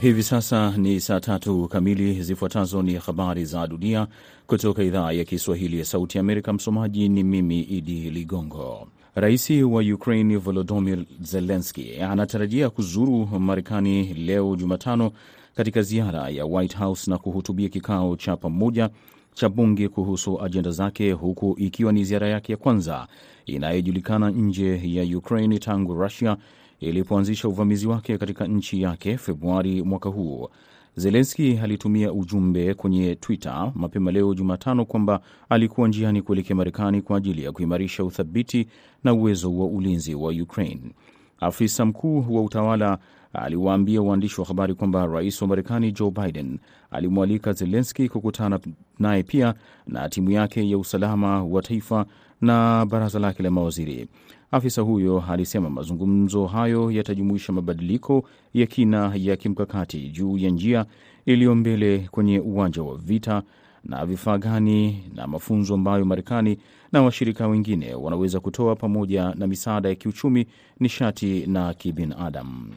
Hivi sasa ni saa tatu kamili. Zifuatazo ni habari za dunia kutoka idhaa ya Kiswahili ya Sauti ya Amerika. Msomaji ni mimi Idi Ligongo. Rais wa Ukraine Volodymyr Zelenski anatarajia kuzuru Marekani leo Jumatano katika ziara ya White House na kuhutubia kikao cha pamoja cha bunge kuhusu ajenda zake, huku ikiwa ni ziara yake ya kwanza inayojulikana nje ya Ukraine tangu Russia ilipoanzisha uvamizi wake katika nchi yake Februari mwaka huu. Zelenski alitumia ujumbe kwenye Twitter mapema leo Jumatano kwamba alikuwa njiani kuelekea Marekani kwa ajili ya kuimarisha uthabiti na uwezo wa ulinzi wa Ukraine. Afisa mkuu wa utawala aliwaambia waandishi wa habari kwamba rais wa Marekani Joe Biden alimwalika Zelenski kukutana naye pia na timu yake ya usalama wa taifa na baraza lake la mawaziri. Afisa huyo alisema mazungumzo hayo yatajumuisha mabadiliko ya kina ya kimkakati juu ya njia iliyo mbele kwenye uwanja wa vita na vifaa gani na mafunzo ambayo Marekani na washirika wengine wanaweza kutoa pamoja na misaada ya kiuchumi, nishati na kibinadamu.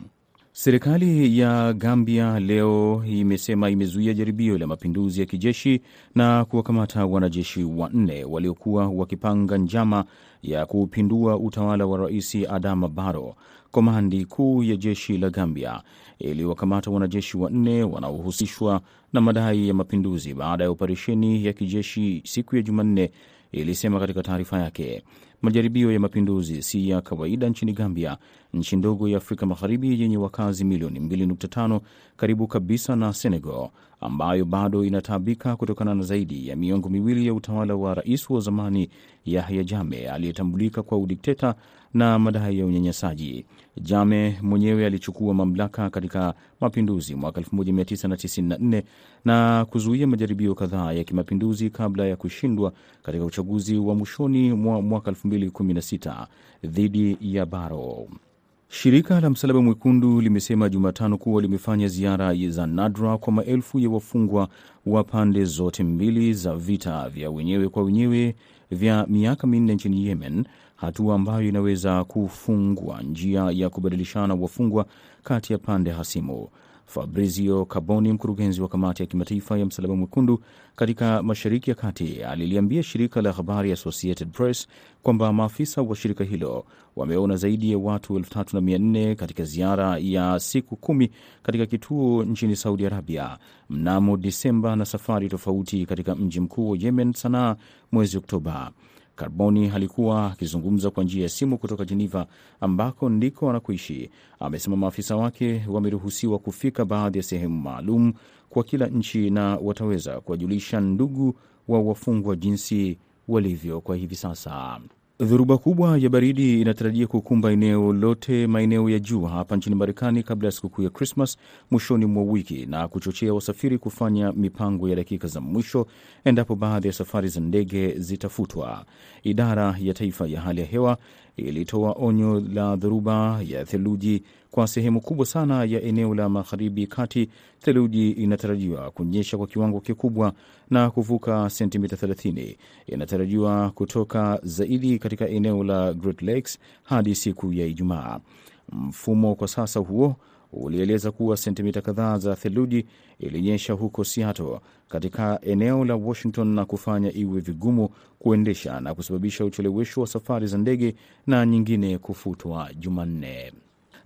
Serikali ya Gambia leo imesema imezuia jaribio la mapinduzi ya kijeshi na kuwakamata wanajeshi wanne waliokuwa wakipanga njama ya kupindua utawala wa Rais Adama Barrow. Komandi kuu ya jeshi la Gambia iliwakamata wanajeshi wanne wanaohusishwa na madai ya mapinduzi baada ya operesheni ya kijeshi siku ya Jumanne, ilisema katika taarifa yake. Majaribio ya mapinduzi si ya kawaida nchini Gambia, nchi ndogo ya Afrika Magharibi yenye wakazi milioni 2.5 karibu kabisa na Senegal, ambayo bado inataabika kutokana na zaidi ya miongo miwili ya utawala wa rais wa zamani Yahya Jammeh aliyetambulika kwa udikteta na madai ya unyanyasaji. Jame mwenyewe alichukua mamlaka katika mapinduzi mwaka 1994 na kuzuia majaribio kadhaa ya kimapinduzi kabla ya kushindwa katika uchaguzi wa mwishoni mwa mwaka 2016 dhidi ya Barrow. Shirika la Msalaba Mwekundu limesema Jumatano kuwa limefanya ziara za nadra kwa maelfu ya wafungwa wa pande zote mbili za vita vya wenyewe kwa wenyewe vya miaka minne nchini Yemen, hatua ambayo inaweza kufungua njia ya kubadilishana wafungwa kati ya pande hasimu. Fabrizio Carboni, mkurugenzi wa kamati ya kimataifa ya Msalaba Mwekundu katika Mashariki ya Kati, aliliambia shirika la habari Associated Press kwamba maafisa wa shirika hilo wameona zaidi ya watu 3400 katika ziara ya siku kumi katika kituo nchini Saudi Arabia mnamo Disemba na safari tofauti katika mji mkuu wa Yemen, Sanaa, mwezi Oktoba. Carboni alikuwa akizungumza kwa njia ya simu kutoka Jeneva ambako ndiko anakoishi. Amesema maafisa wake wameruhusiwa kufika baadhi ya sehemu maalum kwa kila nchi na wataweza kuwajulisha ndugu wa wafungwa jinsi walivyo kwa hivi sasa. Dhoruba kubwa ya baridi inatarajia kukumba eneo lote maeneo ya juu hapa nchini Marekani kabla ya sikukuu ya Krismas mwishoni mwa wiki na kuchochea wasafiri kufanya mipango ya dakika za mwisho endapo baadhi ya safari za ndege zitafutwa. Idara ya Taifa ya Hali ya Hewa ilitoa onyo la dhoruba ya theluji kwa sehemu kubwa sana ya eneo la magharibi kati. Theluji inatarajiwa kunyesha kwa kiwango kikubwa na kuvuka sentimita 30. Inatarajiwa kutoka zaidi katika eneo la Great Lakes hadi siku ya Ijumaa. Mfumo kwa sasa huo ulieleza kuwa sentimita kadhaa za theluji ilinyesha huko Seattle katika eneo la Washington na kufanya iwe vigumu kuendesha na kusababisha uchelewesho wa safari za ndege na nyingine kufutwa Jumanne.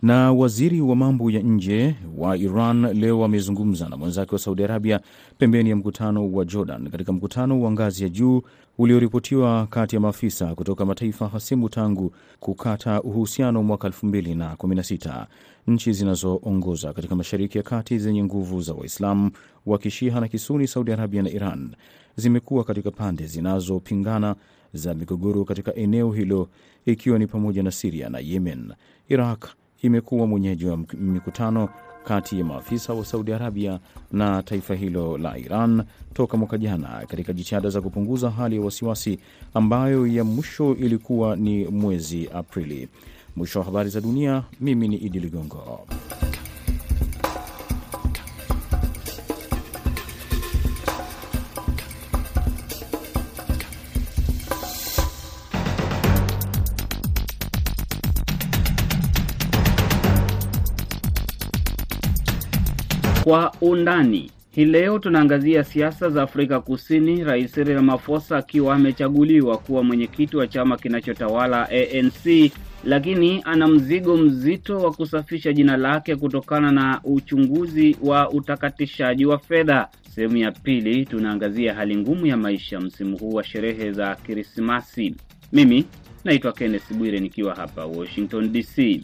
Na waziri wa mambo ya nje wa Iran leo amezungumza na mwenzake wa Saudi Arabia pembeni ya mkutano wa Jordan katika mkutano wa ngazi ya juu ulioripotiwa kati ya maafisa kutoka mataifa hasimu tangu kukata uhusiano mwaka 2016. Nchi zinazoongoza katika Mashariki ya Kati zenye nguvu za Waislamu wa Kishiha na Kisuni, Saudi Arabia na Iran, zimekuwa katika pande zinazopingana za migogoro katika eneo hilo, ikiwa ni pamoja na Siria na Yemen. Iraq imekuwa mwenyeji wa mikutano kati ya maafisa wa Saudi Arabia na taifa hilo la Iran toka mwaka jana katika jitihada za kupunguza hali ya wasiwasi ambayo ya mwisho ilikuwa ni mwezi Aprili. Mwisho wa habari za dunia. Mimi ni Idi Ligongo. Kwa undani hii leo tunaangazia siasa za Afrika Kusini, Rais Cyril Ramaphosa akiwa amechaguliwa kuwa mwenyekiti wa chama kinachotawala ANC, lakini ana mzigo mzito wa kusafisha jina lake kutokana na uchunguzi wa utakatishaji wa fedha. Sehemu ya pili tunaangazia hali ngumu ya maisha msimu huu wa sherehe za Krismasi. Mimi naitwa Kenneth Bwire nikiwa hapa Washington DC.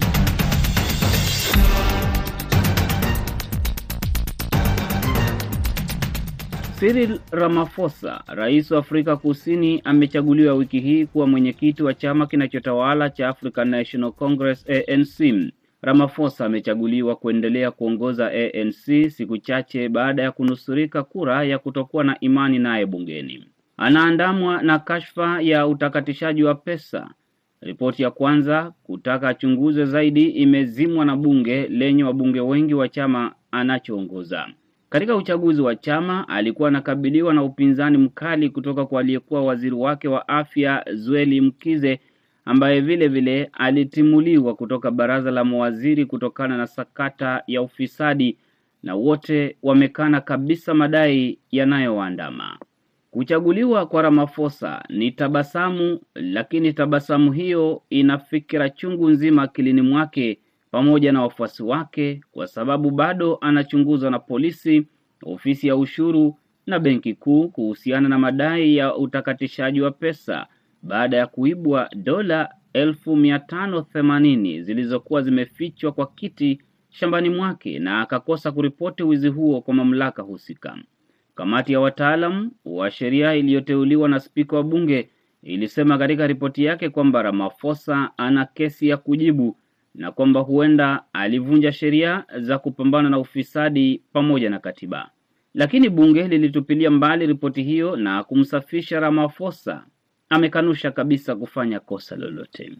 Cyril Ramaphosa, rais wa Afrika Kusini, amechaguliwa wiki hii kuwa mwenyekiti wa chama kinachotawala cha African National Congress ANC. Ramaphosa amechaguliwa kuendelea kuongoza ANC siku chache baada ya kunusurika kura ya kutokuwa na imani naye bungeni. Anaandamwa na kashfa ya utakatishaji wa pesa. Ripoti ya kwanza kutaka achunguze zaidi imezimwa na bunge lenye wabunge wengi wa chama anachoongoza. Katika uchaguzi wa chama alikuwa anakabiliwa na upinzani mkali kutoka kwa aliyekuwa waziri wake wa afya Zweli Mkize ambaye vile vile alitimuliwa kutoka baraza la mawaziri kutokana na sakata ya ufisadi, na wote wamekana kabisa madai yanayoandama. Kuchaguliwa kwa Ramaphosa ni tabasamu, lakini tabasamu hiyo ina fikira chungu nzima akilini mwake pamoja na wafuasi wake, kwa sababu bado anachunguzwa na polisi, ofisi ya ushuru na benki kuu kuhusiana na madai ya utakatishaji wa pesa baada ya kuibwa dola elfu mia tano themanini zilizokuwa zimefichwa kwa kiti shambani mwake na akakosa kuripoti wizi huo kwa mamlaka husika. Kamati ya wataalam wa sheria iliyoteuliwa na spika wa bunge ilisema katika ripoti yake kwamba Ramaphosa ana kesi ya kujibu na kwamba huenda alivunja sheria za kupambana na ufisadi pamoja na katiba. Lakini bunge lilitupilia mbali ripoti hiyo na kumsafisha Ramaphosa. Amekanusha kabisa kufanya kosa lolote.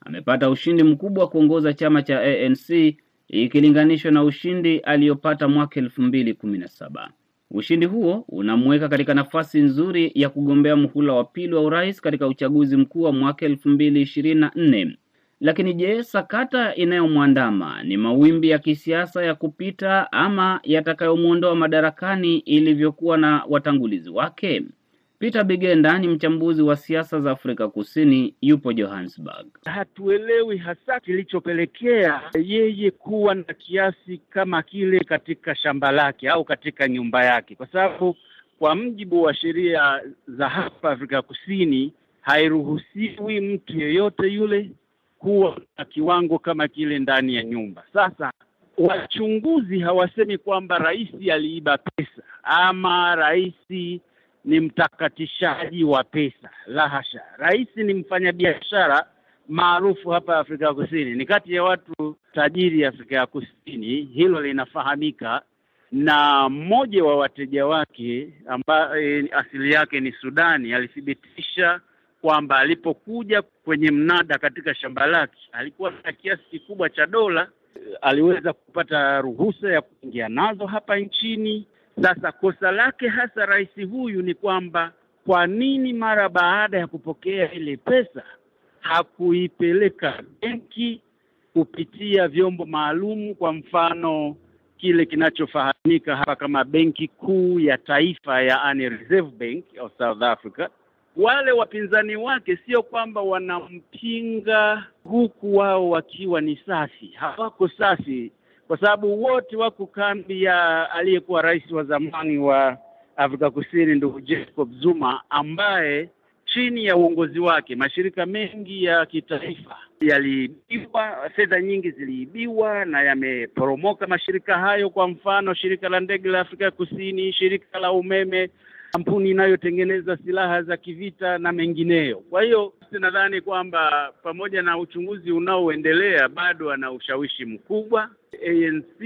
Amepata ushindi mkubwa kuongoza chama cha ANC ikilinganishwa na ushindi aliyopata mwaka elfu mbili kumi na saba. Ushindi huo unamweka katika nafasi nzuri ya kugombea muhula wa pili wa urais katika uchaguzi mkuu wa mwaka elfu mbili ishirini na nne. Lakini je, sakata inayomwandama ni mawimbi ya kisiasa ya kupita ama yatakayomwondoa madarakani ilivyokuwa na watangulizi wake? Peter Bigenda ni mchambuzi wa siasa za Afrika Kusini, yupo Johannesburg. Hatuelewi hasa kilichopelekea yeye kuwa na kiasi kama kile katika shamba lake au katika nyumba yake, kwa sababu kwa mjibu wa sheria za hapa Afrika Kusini hairuhusiwi mtu yeyote yule kuwa na kiwango kama kile ndani ya nyumba. Sasa wachunguzi hawasemi kwamba rais aliiba pesa ama rais ni mtakatishaji wa pesa, la hasha. Rais ni mfanyabiashara maarufu hapa Afrika ya Kusini, ni kati ya watu tajiri Afrika ya Kusini, hilo linafahamika. Na mmoja wa wateja wake ambaye asili yake ni Sudani alithibitisha kwamba alipokuja kwenye mnada katika shamba lake alikuwa na kiasi kikubwa cha dola, aliweza kupata ruhusa ya kuingia nazo hapa nchini. Sasa kosa lake hasa rais huyu ni kwamba kwa nini mara baada ya kupokea ile pesa hakuipeleka benki kupitia vyombo maalum, kwa mfano kile kinachofahamika hapa kama Benki Kuu ya Taifa, yaani Reserve Bank of South Africa. Wale wapinzani wake sio kwamba wanampinga huku wao wakiwa ni safi, hawako safi kwa sababu wote wako kambi ya aliyekuwa rais wa zamani wa Afrika Kusini ndugu Jacob Zuma, ambaye chini ya uongozi wake mashirika mengi ya kitaifa yaliibiwa, fedha nyingi ziliibiwa na yameporomoka mashirika hayo. Kwa mfano, shirika la ndege la Afrika Kusini, shirika la umeme, kampuni inayotengeneza silaha za kivita na mengineyo. Kwa hiyo nadhani kwamba pamoja na uchunguzi unaoendelea bado ana ushawishi mkubwa. ANC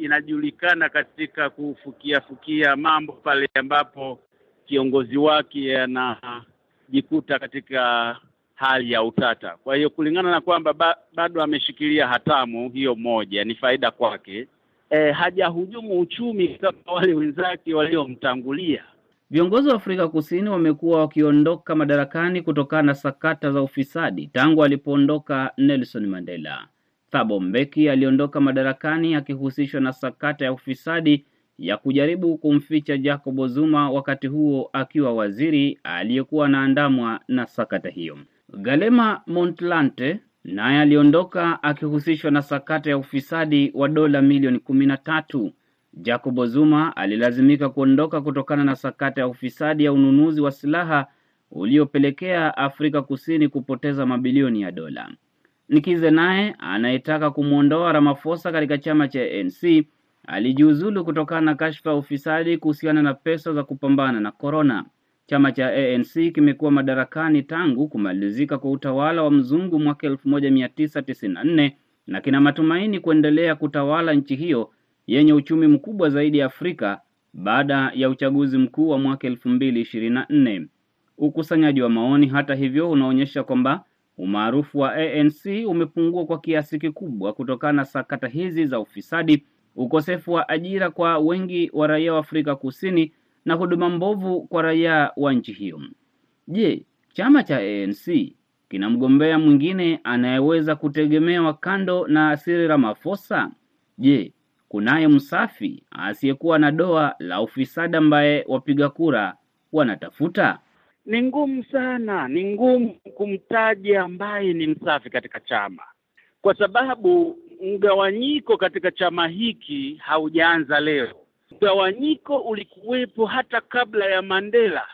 inajulikana katika kufukia fukia mambo pale ambapo kiongozi wake anajikuta katika hali ya utata. Kwa hiyo kulingana na kwamba ba, bado ameshikilia hatamu hiyo, moja ni faida kwake. E, hajahujumu uchumi kama wale wenzake waliomtangulia. Viongozi wa Afrika Kusini wamekuwa wakiondoka madarakani kutokana na sakata za ufisadi tangu alipoondoka Nelson Mandela. Thabo Mbeki aliondoka madarakani akihusishwa na sakata ya ufisadi ya kujaribu kumficha Jacob Zuma wakati huo akiwa waziri aliyekuwa anaandamwa na sakata hiyo. Galema Montlante naye aliondoka akihusishwa na sakata ya ufisadi wa dola milioni kumi na tatu. Jacob Zuma alilazimika kuondoka kutokana na sakata ya ufisadi ya ununuzi wa silaha uliopelekea Afrika Kusini kupoteza mabilioni ya dola. Nikize naye anayetaka kumwondoa Ramaphosa katika chama cha ANC alijiuzulu kutokana na kashfa ya ufisadi kuhusiana na pesa za kupambana na korona. Chama cha ANC kimekuwa madarakani tangu kumalizika kwa utawala wa mzungu mwaka 1994 na kina matumaini kuendelea kutawala nchi hiyo yenye uchumi mkubwa zaidi Afrika baada ya uchaguzi mkuu wa mwaka 2024. Ukusanyaji wa maoni, hata hivyo, unaonyesha kwamba umaarufu wa ANC umepungua kwa kiasi kikubwa kutokana na sakata hizi za ufisadi, ukosefu wa ajira kwa wengi wa raia wa Afrika Kusini na huduma mbovu kwa raia wa nchi hiyo. Je, chama cha ANC kina mgombea mwingine anayeweza kutegemewa kando na Cyril Ramaphosa? Je, kunaye msafi asiyekuwa na doa la ufisadi ambaye wapiga kura wanatafuta? Ni ngumu sana, ni ngumu kumtaja ambaye ni msafi katika chama, kwa sababu mgawanyiko katika chama hiki haujaanza leo. Mgawanyiko ulikuwepo hata kabla ya Mandela.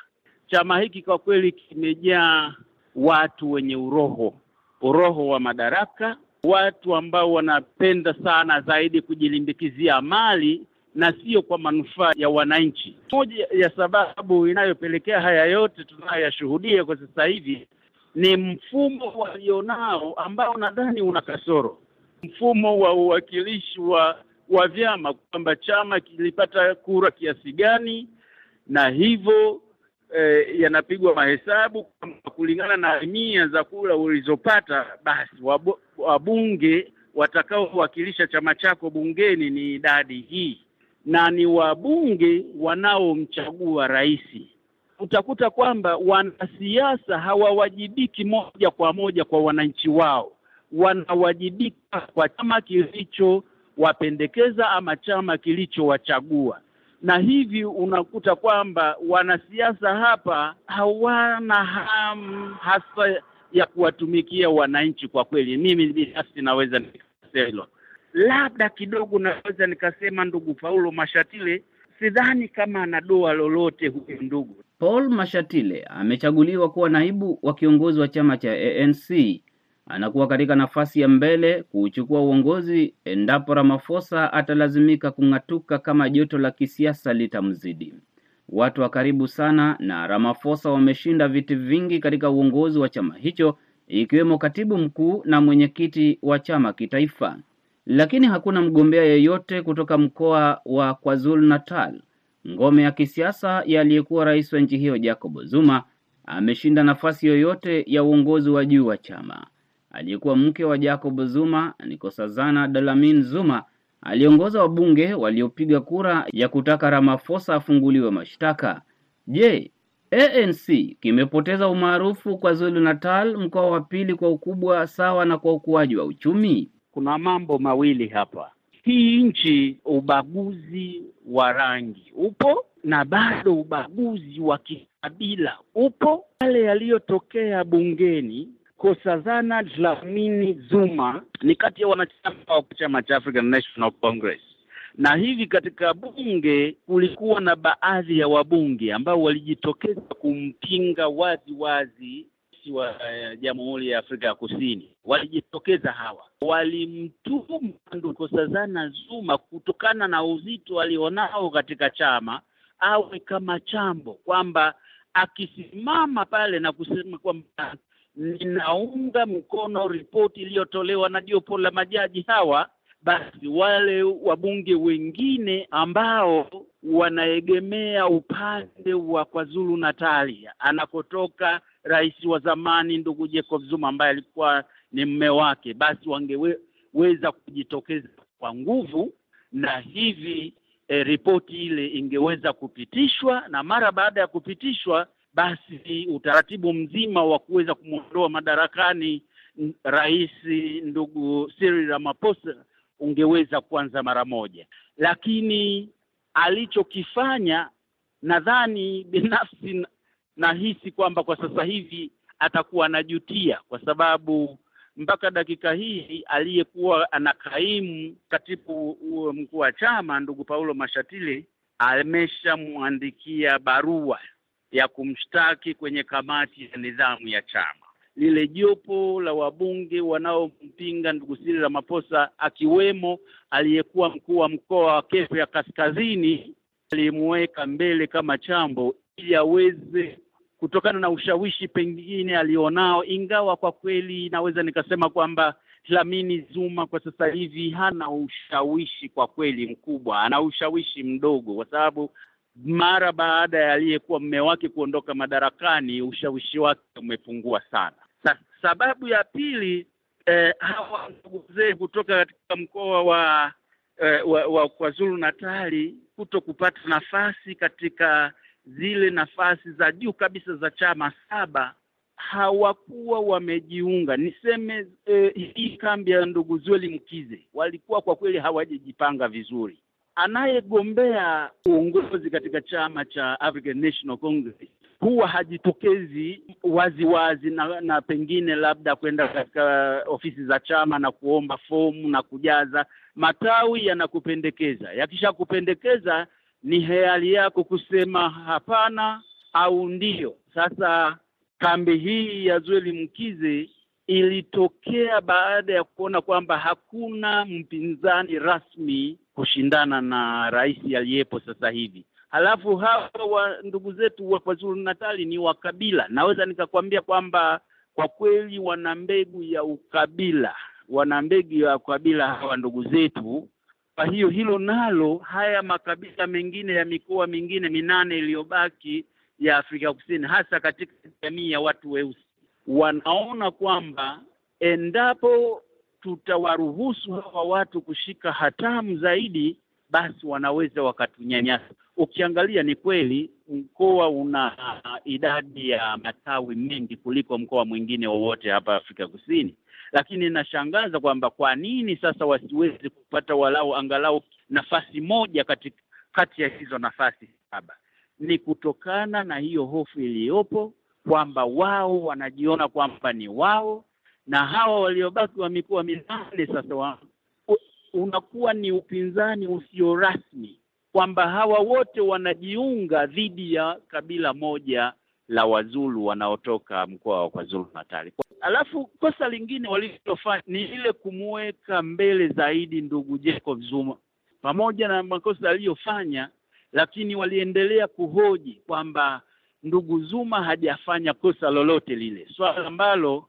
Chama hiki kwa kweli kimejaa watu wenye uroho, uroho wa madaraka, watu ambao wanapenda sana zaidi kujilimbikizia mali na sio kwa manufaa ya wananchi. Moja ya sababu inayopelekea haya yote tunayoyashuhudia kwa sasa hivi ni mfumo walionao ambao nadhani una kasoro, mfumo wa uwakilishi wa wa vyama, kwamba chama kilipata kura kiasi gani, na hivyo eh, yanapigwa mahesabu kulingana na mia za kura ulizopata, basi wabunge watakaowakilisha chama chako bungeni ni idadi hii. Na ni wabunge wanaomchagua rais. Utakuta kwamba wanasiasa hawawajibiki moja kwa moja kwa wananchi wao, wanawajibika kwa chama kilichowapendekeza ama chama kilichowachagua, na hivi unakuta kwamba wanasiasa hapa hawana hamu hasa ya kuwatumikia wananchi. Kwa kweli, mimi binafsi naweza nikasema hilo labda kidogo naweza nikasema ndugu Paulo Mashatile, sidhani kama ana doa lolote huyu ndugu Paul Mashatile. Amechaguliwa kuwa naibu wa kiongozi wa chama cha ANC. Anakuwa katika nafasi ya mbele kuuchukua uongozi endapo Ramaphosa atalazimika kung'atuka kama joto la kisiasa litamzidi. Watu wa karibu sana na Ramaphosa wameshinda viti vingi katika uongozi wa chama hicho, ikiwemo katibu mkuu na mwenyekiti wa chama kitaifa lakini hakuna mgombea yeyote kutoka mkoa wa KwaZulu Natal, ngome ya kisiasa ya aliyekuwa rais wa nchi hiyo Jacob Zuma, ameshinda nafasi yoyote ya uongozi wa juu wa chama. Aliyekuwa mke wa Jacob Zuma, Nkosazana Dlamini Zuma, aliongoza wabunge waliopiga kura ya kutaka Ramaphosa afunguliwe mashtaka. Je, ANC kimepoteza umaarufu kwa Zulu Natal, mkoa wa pili kwa ukubwa sawa na kwa ukuaji wa uchumi? Kuna mambo mawili hapa. Hii nchi, ubaguzi wa rangi upo na bado ubaguzi wa kikabila upo. Yale yaliyotokea bungeni, Nkosazana Dlamini Zuma ni kati ya wanachama wa chama cha African National Congress, na hivi katika bunge kulikuwa na baadhi ya wabunge ambao walijitokeza kumpinga wazi wazi wa uh, Jamhuri ya Afrika ya Kusini. Walijitokeza hawa, walimtuhumu Nkosazana Zuma kutokana na uzito alionao katika chama, awe kama chambo, kwamba akisimama pale na kusema kwamba ninaunga mkono ripoti iliyotolewa na jopo la majaji hawa, basi wale wabunge wengine ambao wanaegemea upande wa KwaZulu Natalia anakotoka rais wa zamani ndugu Jacob Zuma ambaye alikuwa ni mme wake, basi wangeweza kujitokeza kwa nguvu, na hivi e, ripoti ile ingeweza kupitishwa, na mara baada ya kupitishwa, basi utaratibu mzima wa kuweza kumwondoa madarakani rais ndugu Cyril Ramaphosa ungeweza kuanza mara moja, lakini alichokifanya, nadhani binafsi nahisi kwamba kwa sasa hivi atakuwa anajutia, kwa sababu mpaka dakika hii aliyekuwa anakaimu katibu mkuu wa chama ndugu Paulo Mashatile ameshamwandikia barua ya kumshtaki kwenye kamati ya nidhamu ya chama. Lile jopo la wabunge wanaompinga ndugu Cyril Ramaphosa, akiwemo aliyekuwa mkuu wa mkoa wa Kivu ya Kaskazini, alimuweka mbele kama chambo ili aweze kutokana na ushawishi pengine alionao, ingawa kwa kweli naweza nikasema kwamba Dlamini Zuma kwa sasa hivi hana ushawishi kwa kweli mkubwa, ana ushawishi mdogo, kwa sababu mara baada ya aliyekuwa mme wake kuondoka madarakani ushawishi wake umepungua sana. Sa, sababu ya pili eh, hawa ndugu zee kutoka katika mkoa wa, eh, wa, wa KwaZulu Natali kuto kupata nafasi katika zile nafasi za juu kabisa za chama saba hawakuwa wamejiunga. Niseme eh, hii kambi ya ndugu Zweli Mkize walikuwa kwa kweli hawajajipanga vizuri. Anayegombea uongozi katika chama cha African National Congress huwa hajitokezi waziwazi wazi na, na pengine labda kwenda katika ofisi za chama na kuomba fomu na kujaza. Matawi yanakupendekeza, yakishakupendekeza ni hiari yako kusema hapana au ndio. Sasa kambi hii ya Zweli Mkize ilitokea baada ya kuona kwamba hakuna mpinzani rasmi kushindana na rais aliyepo sasa hivi. Halafu hawa wa ndugu zetu wa KwaZulu Natali ni wakabila, naweza nikakwambia kwamba kwa kweli wana mbegu ya ukabila, wana mbegu ya ukabila hawa ndugu zetu. Kwa hiyo hilo nalo, haya makabila mengine ya mikoa mingine minane iliyobaki ya Afrika Kusini, hasa katika jamii ya watu weusi, wanaona kwamba endapo tutawaruhusu hawa watu kushika hatamu zaidi, basi wanaweza wakatunyanyasa. Ukiangalia ni kweli mkoa una idadi ya matawi mengi kuliko mkoa mwingine wowote hapa Afrika Kusini, lakini inashangaza kwamba kwa nini sasa wasiwezi kupata walau angalau nafasi moja kati, kati ya hizo nafasi saba? Ni kutokana na hiyo hofu iliyopo kwamba wao wanajiona kwamba ni wao na hawa waliobaki wa mikoa minane sasa wa, unakuwa ni upinzani usio rasmi kwamba hawa wote wanajiunga dhidi ya kabila moja la Wazulu wanaotoka mkoa wa KwaZulu Natal. Alafu kosa lingine walilofanya ni ile kumweka mbele zaidi ndugu Jacob Zuma, pamoja na makosa aliyofanya, lakini waliendelea kuhoji kwamba ndugu Zuma hajafanya kosa lolote lile, swala ambalo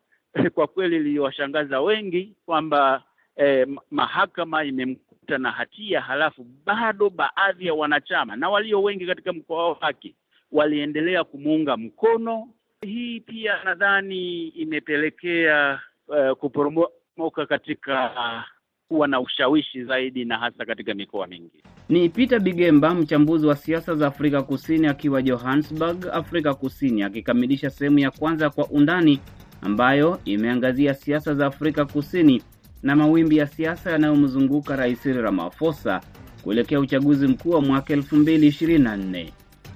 kwa kweli liliwashangaza wengi kwamba eh, mahakama imemkuta na hatia, halafu bado baadhi ya wanachama na walio wengi katika mkoa wake waliendelea kumuunga mkono. Hii pia nadhani imepelekea eh, kuporomoka katika kuwa na ushawishi zaidi na hasa katika mikoa mingi. Ni Peter Bigemba, mchambuzi wa siasa za Afrika Kusini, akiwa Johannesburg, Afrika Kusini, akikamilisha sehemu ya kwanza kwa undani ambayo imeangazia siasa za Afrika Kusini na mawimbi ya siasa yanayomzunguka Rais Cyril Ramaphosa kuelekea uchaguzi mkuu wa mwaka 2024.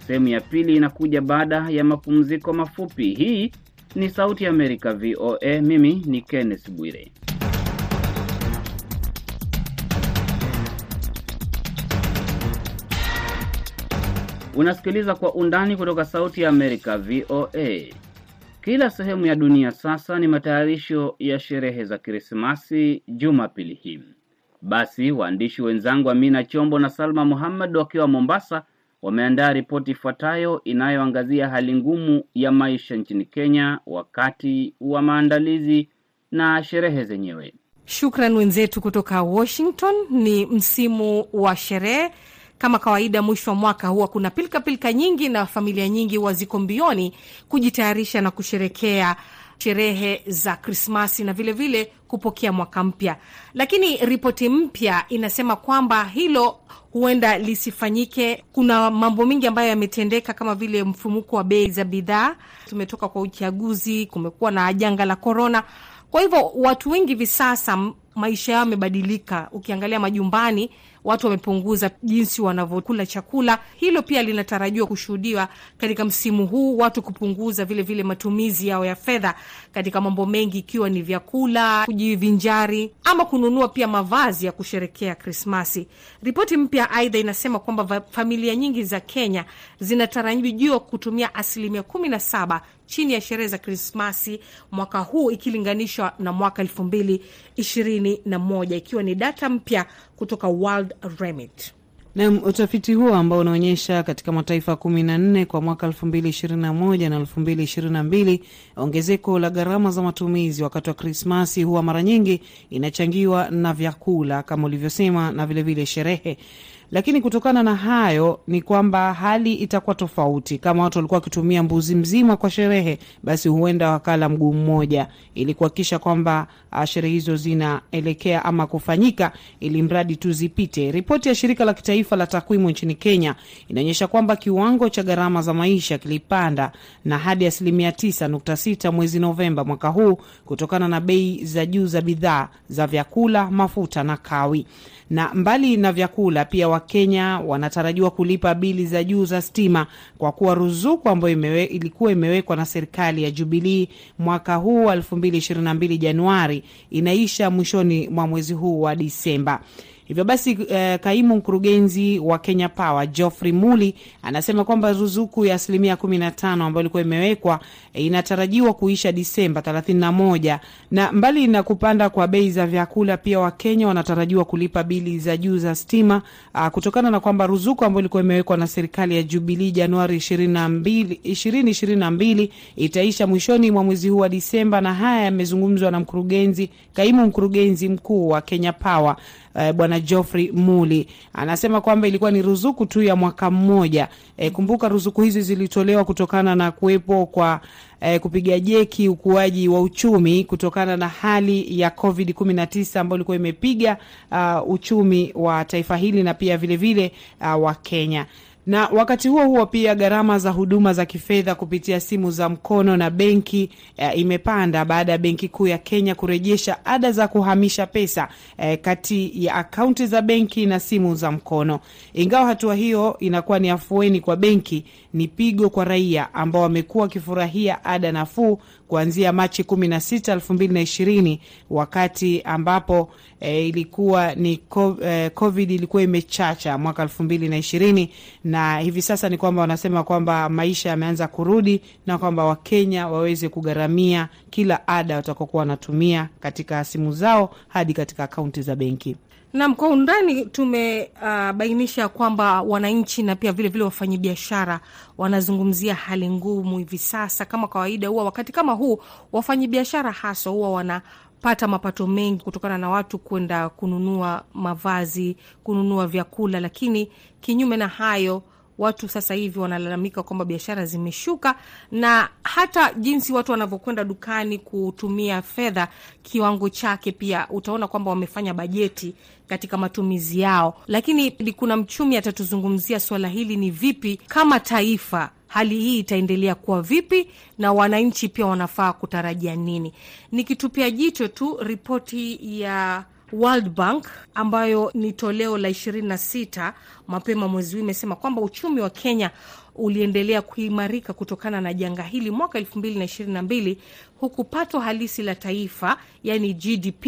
Sehemu ya pili inakuja baada ya mapumziko mafupi. Hii ni Sauti ya Amerika, VOA. Mimi ni Kenneth Bwire. Unasikiliza Kwa Undani kutoka Sauti ya Amerika, VOA. Kila sehemu ya dunia sasa ni matayarisho ya sherehe za Krismasi Jumapili hii. Basi waandishi wenzangu Amina Chombo na Salma Muhammad wakiwa Mombasa wameandaa ripoti ifuatayo inayoangazia hali ngumu ya maisha nchini Kenya wakati wa maandalizi na sherehe zenyewe. Shukran wenzetu kutoka Washington. Ni msimu wa sherehe kama kawaida, mwisho wa mwaka huwa kuna pilkapilka -pilka nyingi na familia nyingi huwa ziko mbioni kujitayarisha na kusherekea sherehe za Krismasi na vilevile vile kupokea mwaka mpya, lakini ripoti mpya inasema kwamba hilo huenda lisifanyike. Kuna mambo mengi ambayo yametendeka kama vile mfumuko wa bei za bidhaa, tumetoka kwa uchaguzi, kumekuwa na janga la korona. Kwa hivyo watu wengi hivi sasa maisha yao yamebadilika. Ukiangalia majumbani, watu wamepunguza jinsi wanavyokula chakula. Hilo pia linatarajiwa kushuhudiwa katika msimu huu, watu kupunguza vile vile matumizi yao ya fedha katika mambo mengi, ikiwa ni vyakula, kujivinjari ama kununua pia mavazi ya kusherekea Krismasi. Ripoti mpya aidha inasema kwamba familia nyingi za Kenya zinatarajiwa kutumia asilimia kumi na saba chini ya sherehe za Krismasi mwaka huu ikilinganishwa na mwaka elfu mbili ishirini na moja ikiwa ni data mpya kutoka World Remit. Na utafiti huo ambao unaonyesha katika mataifa kumi na nne kwa mwaka elfu mbili ishirini na moja na elfu mbili ishirini na mbili ongezeko la gharama za matumizi wakati wa Krismasi huwa mara nyingi inachangiwa na vyakula kama ulivyosema, na vilevile vile sherehe lakini kutokana na hayo ni kwamba hali itakuwa tofauti. Kama watu walikuwa wakitumia mbuzi mzima kwa sherehe, basi huenda wakala mguu mmoja, ili kuhakikisha kwamba sherehe hizo zinaelekea ama kufanyika, ili mradi tu zipite. Ripoti ya shirika la kitaifa la takwimu nchini Kenya inaonyesha kwamba kiwango cha gharama za maisha kilipanda na hadi asilimia 9.6 mwezi Novemba mwaka huu kutokana na bei za juu za bidhaa za vyakula, mafuta na kawi na mbali na vyakula pia Wakenya wanatarajiwa kulipa bili za juu za stima kwa kuwa ruzuku ambayo imewe, ilikuwa imewekwa na serikali ya Jubilii mwaka huu wa 2022 Januari inaisha mwishoni mwa mwezi huu wa Disemba. Hivyo basi eh, kaimu mkurugenzi wa Kenya Power Geoffrey Muli anasema kwamba ruzuku ya asilimia kumi na tano ambayo ilikuwa imewekwa eh, inatarajiwa kuisha Disemba thelathini na mbali na kupanda kwa bei za vyakula, pia Wakenya wanatarajiwa kulipa bili za juu za stima ah, kutokana na kwamba ruzuku ambayo ilikuwa imewekwa na serikali ya Jubilee Januari ishirini ishirini na mbili itaisha mwishoni mwa mwezi huu wa Disemba, na haya yamezungumzwa na mkurugenzi kaimu mkurugenzi mkuu wa Kenya Power Uh, Bwana Geoffrey Muli anasema kwamba ilikuwa ni ruzuku tu ya mwaka mmoja. Eh, kumbuka ruzuku hizi zilitolewa kutokana na kuwepo kwa eh, kupiga jeki ukuaji wa uchumi kutokana na hali ya Covid 19 ambayo ilikuwa imepiga uh, uchumi wa taifa hili na pia vilevile vile, uh, wa Kenya na wakati huo huo pia gharama za huduma za kifedha kupitia simu za mkono na benki e, imepanda baada ya Benki Kuu ya Kenya kurejesha ada za kuhamisha pesa e, kati ya akaunti za benki na simu za mkono. Ingawa hatua hiyo inakuwa ni afueni kwa benki, ni pigo kwa raia ambao wamekuwa wakifurahia ada nafuu kuanzia Machi 16, 2020 wakati ambapo e, ilikuwa ni e, COVID ilikuwa imechacha mwaka 2020 na hivi sasa ni kwamba wanasema kwamba maisha yameanza kurudi na kwamba Wakenya waweze kugharamia kila ada watakokuwa wanatumia katika simu zao hadi katika akaunti za benki. Nam, kwa undani tumebainisha uh, kwamba wananchi na pia vilevile wafanyabiashara wanazungumzia hali ngumu hivi sasa. Kama kawaida, huwa wakati kama huu wafanyabiashara haswa huwa wanapata mapato mengi kutokana na watu kwenda kununua mavazi, kununua vyakula, lakini kinyume na hayo watu sasa hivi wanalalamika kwamba biashara zimeshuka, na hata jinsi watu wanavyokwenda dukani kutumia fedha, kiwango chake pia utaona kwamba wamefanya bajeti katika matumizi yao. Lakini kuna mchumi atatuzungumzia swala hili, ni vipi kama taifa hali hii itaendelea kuwa vipi, na wananchi pia wanafaa kutarajia nini? Nikitupia jicho tu ripoti ya World Bank ambayo ni toleo la 26 mapema mwezi huu imesema kwamba uchumi wa Kenya uliendelea kuimarika kutokana na janga hili mwaka 2022 huku pato halisi la taifa yani GDP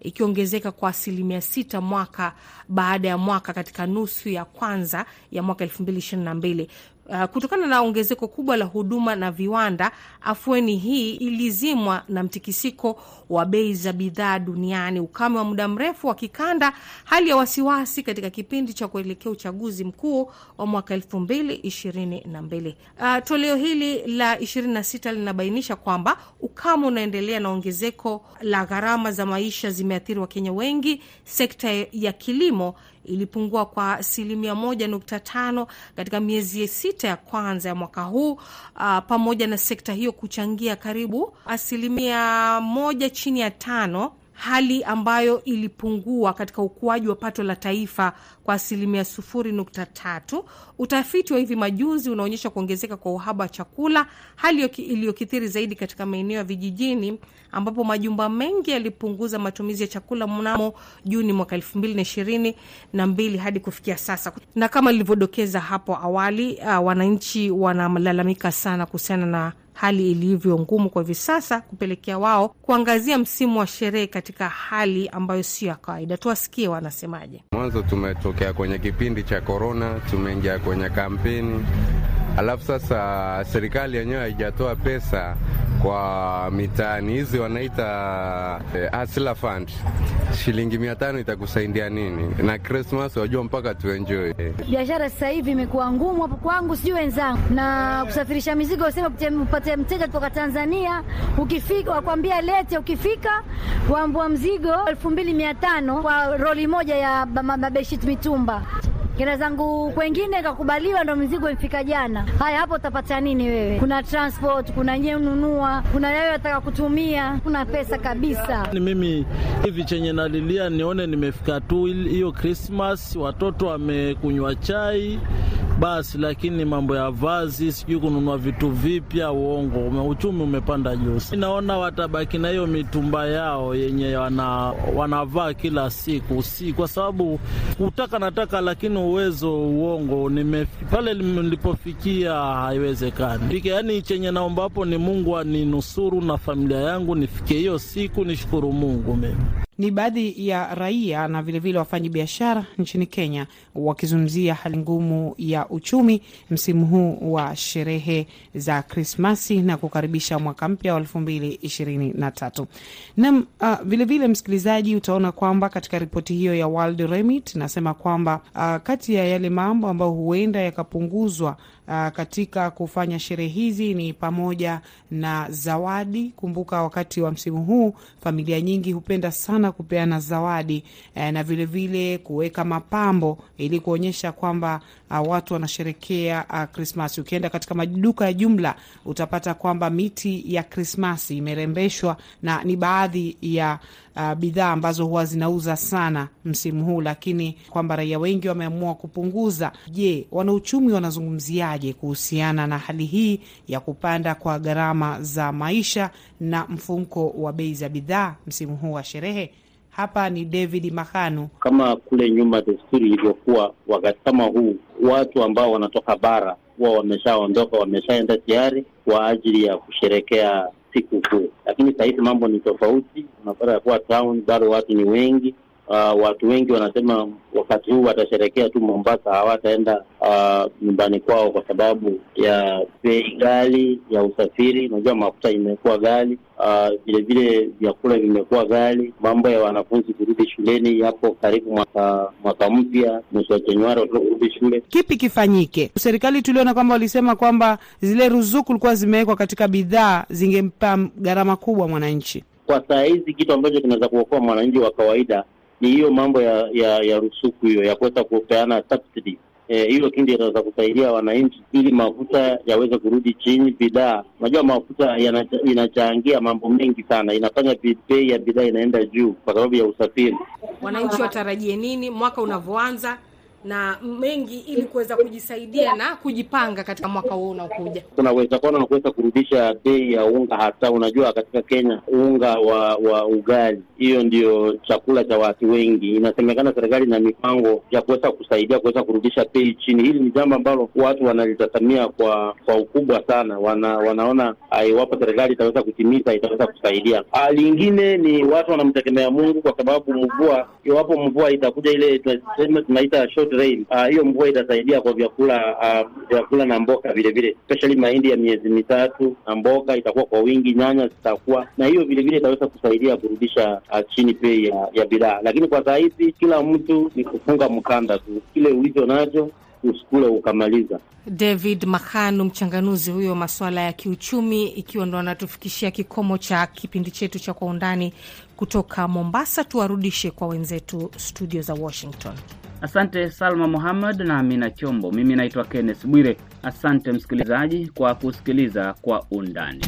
ikiongezeka kwa asilimia sita mwaka baada ya mwaka katika nusu ya kwanza ya mwaka 2022. Uh, kutokana na ongezeko kubwa la huduma na viwanda, afueni hii ilizimwa na mtikisiko wa bei za bidhaa duniani, ukame wa muda mrefu wa kikanda, hali ya wasiwasi katika kipindi cha kuelekea uchaguzi mkuu wa mwaka elfu mbili ishirini na mbili. Uh, toleo hili la 26 linabainisha kwamba ukame unaendelea na ongezeko la gharama za maisha zimeathiri Wakenya wengi. Sekta ya kilimo ilipungua kwa asilimia moja nukta tano katika miezi sita ya kwanza ya mwaka huu, uh, pamoja na sekta hiyo kuchangia karibu asilimia moja chini ya tano hali ambayo ilipungua katika ukuaji wa pato la taifa kwa asilimia sufuri nukta tatu. Utafiti wa hivi majuzi unaonyesha kuongezeka kwa uhaba wa chakula, hali iliyokithiri zaidi katika maeneo ya vijijini ambapo majumba mengi yalipunguza matumizi ya chakula mnamo Juni mwaka elfu mbili na ishirini na mbili hadi kufikia sasa. Na kama lilivyodokeza hapo awali, uh, wananchi wanalalamika sana kuhusiana na hali ilivyo ngumu kwa hivi sasa, kupelekea wao kuangazia msimu wa sherehe katika hali ambayo sio ya kawaida. Tuwasikie wanasemaje. Mwanzo tumetokea kwenye kipindi cha korona, tumeingia kwenye kampeni, alafu sasa serikali yenyewe haijatoa pesa kwa mitaani hizi wanaita eh, Hustler Fund. Shilingi mia tano itakusaidia nini? Na Krismas wajua mpaka tuenjoy. Biashara sasa hivi imekuwa ngumu hapo kwangu, sijui wenzangu, na kusafirisha mizigo, usema upate mteja kutoka Tanzania, ukifika wakwambia lete, ukifika waambua mzigo elfu mbili mia tano kwa roli moja ya mabeshit mitumba kenda zangu kwengine kakubaliwa, ndo mizigo imfika jana. Haya, hapo utapata nini wewe? Kuna transport, kuna nyewe ununua, kuna yayo wataka kutumia, kuna pesa kabisa. Ni mimi hivi chenye nalilia nione nimefika tu hiyo Krismas, watoto wamekunywa chai basi, lakini mambo ya vazi, sijui kununua vitu vipya, uongo. Uchumi umepanda juu. Naona watabaki na hiyo mitumba yao yenye wana, wanavaa kila siku, si kwa sababu utaka nataka, lakini uwezo uongo. Nime pale nilipofikia haiwezekani. Yaani chenye naomba hapo ni Mungu aninusuru na familia yangu nifike hiyo siku, nishukuru Mungu mimi ni baadhi ya raia na vilevile wafanyi biashara nchini Kenya wakizungumzia hali ngumu ya uchumi msimu huu wa sherehe za Krismasi na kukaribisha mwaka mpya wa elfu mbili ishirini na tatu. Nam uh, vilevile msikilizaji, utaona kwamba katika ripoti hiyo ya World Remit inasema kwamba uh, kati ya yale mambo ambayo huenda yakapunguzwa Uh, katika kufanya sherehe hizi ni pamoja na zawadi. Kumbuka wakati wa msimu huu familia nyingi hupenda sana kupeana zawadi eh, na vilevile kuweka mapambo ili kuonyesha kwamba uh, watu wanasherekea uh, Krismasi. Ukienda katika maduka ya jumla utapata kwamba miti ya Krismasi imerembeshwa na ni baadhi ya Uh, bidhaa ambazo huwa zinauza sana msimu huu, lakini kwamba raia wengi wameamua kupunguza. Je, wanauchumi wanazungumziaje kuhusiana na hali hii ya kupanda kwa gharama za maisha na mfumko wa bei za bidhaa msimu huu wa sherehe? Hapa ni David Mahanu. Kama kule nyuma desturi ilivyokuwa, wakati kama huu watu ambao wanatoka bara huwa wameshaondoka, wameshaenda tayari kwa ajili ya kusherekea siku kuu, lakini saa mambo ni tofauti. Unapata ya kuwa town bado watu ni wengi. Uh, watu wengi wanasema wakati huu watasherekea tu Mombasa, hawataenda uh, nyumbani kwao kwa sababu ya bei ghali ya usafiri. Unajua mafuta imekuwa ghali, vilevile uh, vyakula vimekuwa ghali. Mambo ya wanafunzi kurudi shuleni yapo karibu mwaka mwaka mpya, mwezi wa Januari watoto kurudi shule. Kipi kifanyike? Serikali tuliona kwamba walisema kwamba zile ruzuku likuwa zimewekwa katika bidhaa zingempa gharama kubwa mwananchi. Kwa saa hizi kitu ambacho kinaweza kuokoa mwananchi wa kawaida ni hiyo mambo ya ya, ya rusuku hiyo ya kuweza kupeana subsidy hiyo e, kindi inaweza kusaidia wananchi ili mafuta yaweze kurudi chini. Bidhaa, unajua mafuta inachangia mambo mengi sana, inafanya bei ya bidhaa inaenda juu kwa sababu ya usafiri. Wananchi watarajie nini mwaka unavyoanza na mengi ili kuweza kujisaidia na kujipanga katika mwaka huu unaokuja. Kuna uwezekano na kuweza kurudisha bei ya unga, hasa unajua katika Kenya unga wa wa ugali, hiyo ndio chakula cha watu wengi. Inasemekana serikali na mipango ya kuweza kusaidia kuweza kurudisha bei chini. Hili ni jambo ambalo watu wanalitazamia kwa kwa ukubwa sana, wana, wanaona iwapo serikali itaweza kutimiza itaweza kusaidia. Lingine ni watu wanamtegemea Mungu kwa sababu mvua, iwapo mvua itakuja ile tunaita hiyo uh, mvua itasaidia kwa vyakula uh, vyakula na mboga vile vile, especially mahindi ya miezi mitatu na mboga itakuwa kwa wingi, nyanya zitakuwa na hiyo vile vile itaweza kusaidia kurudisha uh, chini bei ya, ya bidhaa. Lakini kwa saa hizi kila mtu ni kufunga mkanda tu, kile ulicho nacho usikule ukamaliza. David Mahanu, mchanganuzi huyo masuala ya kiuchumi, ikiwa ndo anatufikishia kikomo cha kipindi chetu cha Kwa Undani kutoka Mombasa. Tuwarudishe kwa wenzetu studio za Washington. Asante Salma Muhammad na Amina Chombo. Mimi naitwa Kenneth Bwire. Asante msikilizaji kwa kusikiliza Kwa Undani.